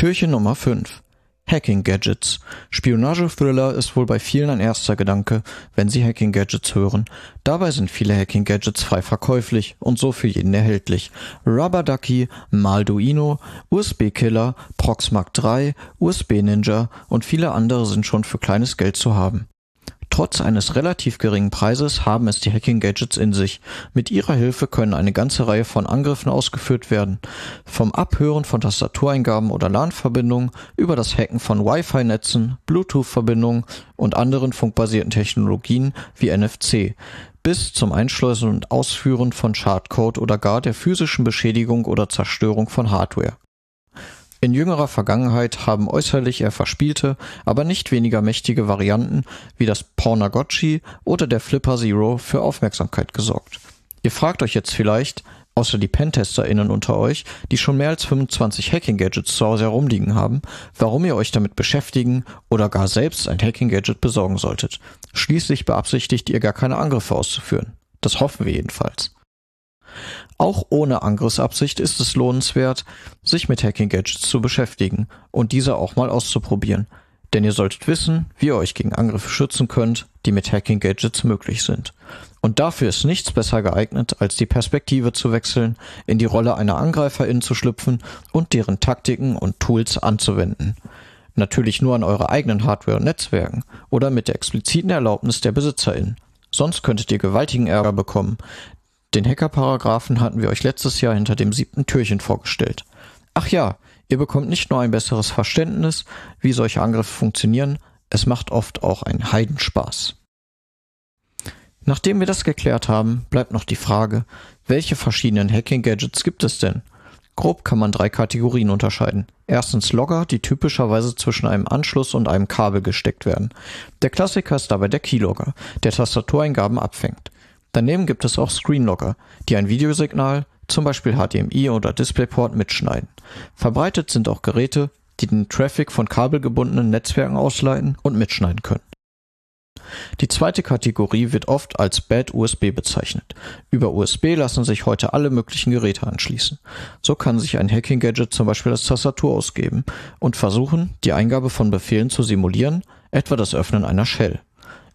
Türchen Nummer 5 Hacking-Gadgets. Spionage-Thriller ist wohl bei vielen ein erster Gedanke, wenn sie Hacking-Gadgets hören. Dabei sind viele Hacking-Gadgets frei verkäuflich und so für jeden erhältlich. Rubber Ducky, Malduino, USB-Killer, Proxmark 3, USB-Ninja und viele andere sind schon für kleines Geld zu haben. Trotz eines relativ geringen Preises haben es die Hacking-Gadgets in sich. Mit ihrer Hilfe können eine ganze Reihe von Angriffen ausgeführt werden. Vom Abhören von Tastatureingaben oder LAN-Verbindungen über das Hacken von Wi-Fi-Netzen, Bluetooth-Verbindungen und anderen funkbasierten Technologien wie NFC bis zum Einschleusen und Ausführen von Schadcode oder gar der physischen Beschädigung oder Zerstörung von Hardware. In jüngerer Vergangenheit haben äußerlich eher verspielte, aber nicht weniger mächtige Varianten wie das Pornagotchi oder der Flipper Zero für Aufmerksamkeit gesorgt. Ihr fragt euch jetzt vielleicht, außer die PentesterInnen unter euch, die schon mehr als 25 Hacking-Gadgets zu Hause herumliegen haben, warum ihr euch damit beschäftigen oder gar selbst ein Hacking-Gadget besorgen solltet. Schließlich beabsichtigt ihr gar keine Angriffe auszuführen. Das hoffen wir jedenfalls. Auch ohne Angriffsabsicht ist es lohnenswert, sich mit Hacking-Gadgets zu beschäftigen und diese auch mal auszuprobieren. Denn ihr solltet wissen, wie ihr euch gegen Angriffe schützen könnt, die mit Hacking-Gadgets möglich sind. Und dafür ist nichts besser geeignet, als die Perspektive zu wechseln, in die Rolle einer Angreiferin zu schlüpfen und deren Taktiken und Tools anzuwenden. Natürlich nur an eure eigenen Hardware und Netzwerken oder mit der expliziten Erlaubnis der BesitzerInnen. Sonst könntet ihr gewaltigen Ärger bekommen, den Hacker-Paragraphen hatten wir euch letztes Jahr hinter dem siebten Türchen vorgestellt. Ach ja, ihr bekommt nicht nur ein besseres Verständnis, wie solche Angriffe funktionieren, es macht oft auch einen Heidenspaß. Nachdem wir das geklärt haben, bleibt noch die Frage, welche verschiedenen Hacking-Gadgets gibt es denn? Grob kann man drei Kategorien unterscheiden. Erstens Logger, die typischerweise zwischen einem Anschluss und einem Kabel gesteckt werden. Der Klassiker ist dabei der Keylogger, der Tastatureingaben abfängt. Daneben gibt es auch Screenlogger, die ein Videosignal, zum Beispiel HDMI oder DisplayPort, mitschneiden. Verbreitet sind auch Geräte, die den Traffic von kabelgebundenen Netzwerken ausleiten und mitschneiden können. Die zweite Kategorie wird oft als Bad USB bezeichnet. Über USB lassen sich heute alle möglichen Geräte anschließen. So kann sich ein Hacking-Gadget zum Beispiel als Tastatur ausgeben und versuchen, die Eingabe von Befehlen zu simulieren, etwa das Öffnen einer Shell.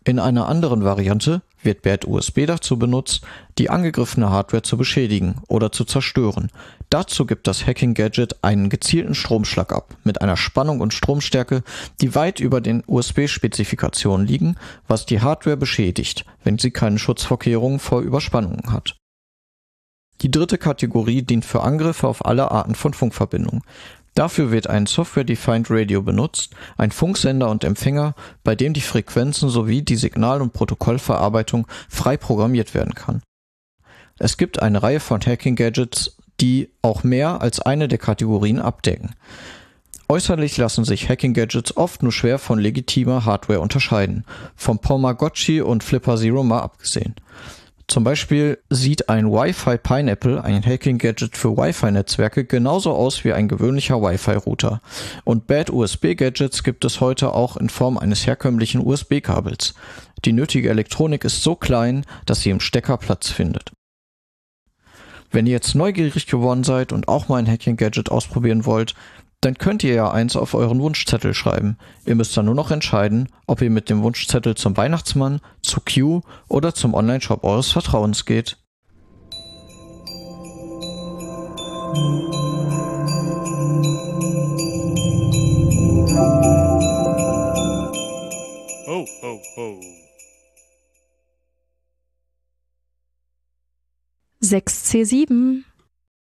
In einer anderen Variante wird Bad USB dazu benutzt, die angegriffene Hardware zu beschädigen oder zu zerstören. Dazu gibt das Hacking-Gadget einen gezielten Stromschlag ab, mit einer Spannung und Stromstärke, die weit über den USB-Spezifikationen liegen, was die Hardware beschädigt, wenn sie keine Schutzvorkehrungen vor Überspannungen hat. Die dritte Kategorie dient für Angriffe auf alle Arten von Funkverbindungen. Dafür wird ein Software-Defined Radio benutzt, ein Funksender und Empfänger, bei dem die Frequenzen sowie die Signal- und Protokollverarbeitung frei programmiert werden kann. Es gibt eine Reihe von Hacking-Gadgets, die auch mehr als eine der Kategorien abdecken. Äußerlich lassen sich Hacking-Gadgets oft nur schwer von legitimer Hardware unterscheiden, vom Pomagotchi und Flipper Zero mal abgesehen. Zum Beispiel sieht ein Wi-Fi Pineapple, ein Hacking-Gadget für Wi-Fi-Netzwerke, genauso aus wie ein gewöhnlicher Wi-Fi-Router. Und Bad USB-Gadgets gibt es heute auch in Form eines herkömmlichen USB-Kabels. Die nötige Elektronik ist so klein, dass sie im Stecker Platz findet. Wenn ihr jetzt neugierig geworden seid und auch mal ein Hacking-Gadget ausprobieren wollt, dann könnt ihr ja eins auf euren Wunschzettel schreiben. Ihr müsst dann nur noch entscheiden, ob ihr mit dem Wunschzettel zum Weihnachtsmann, zu Q oder zum Online-Shop eures Vertrauens geht. Ho, ho, ho. 6C7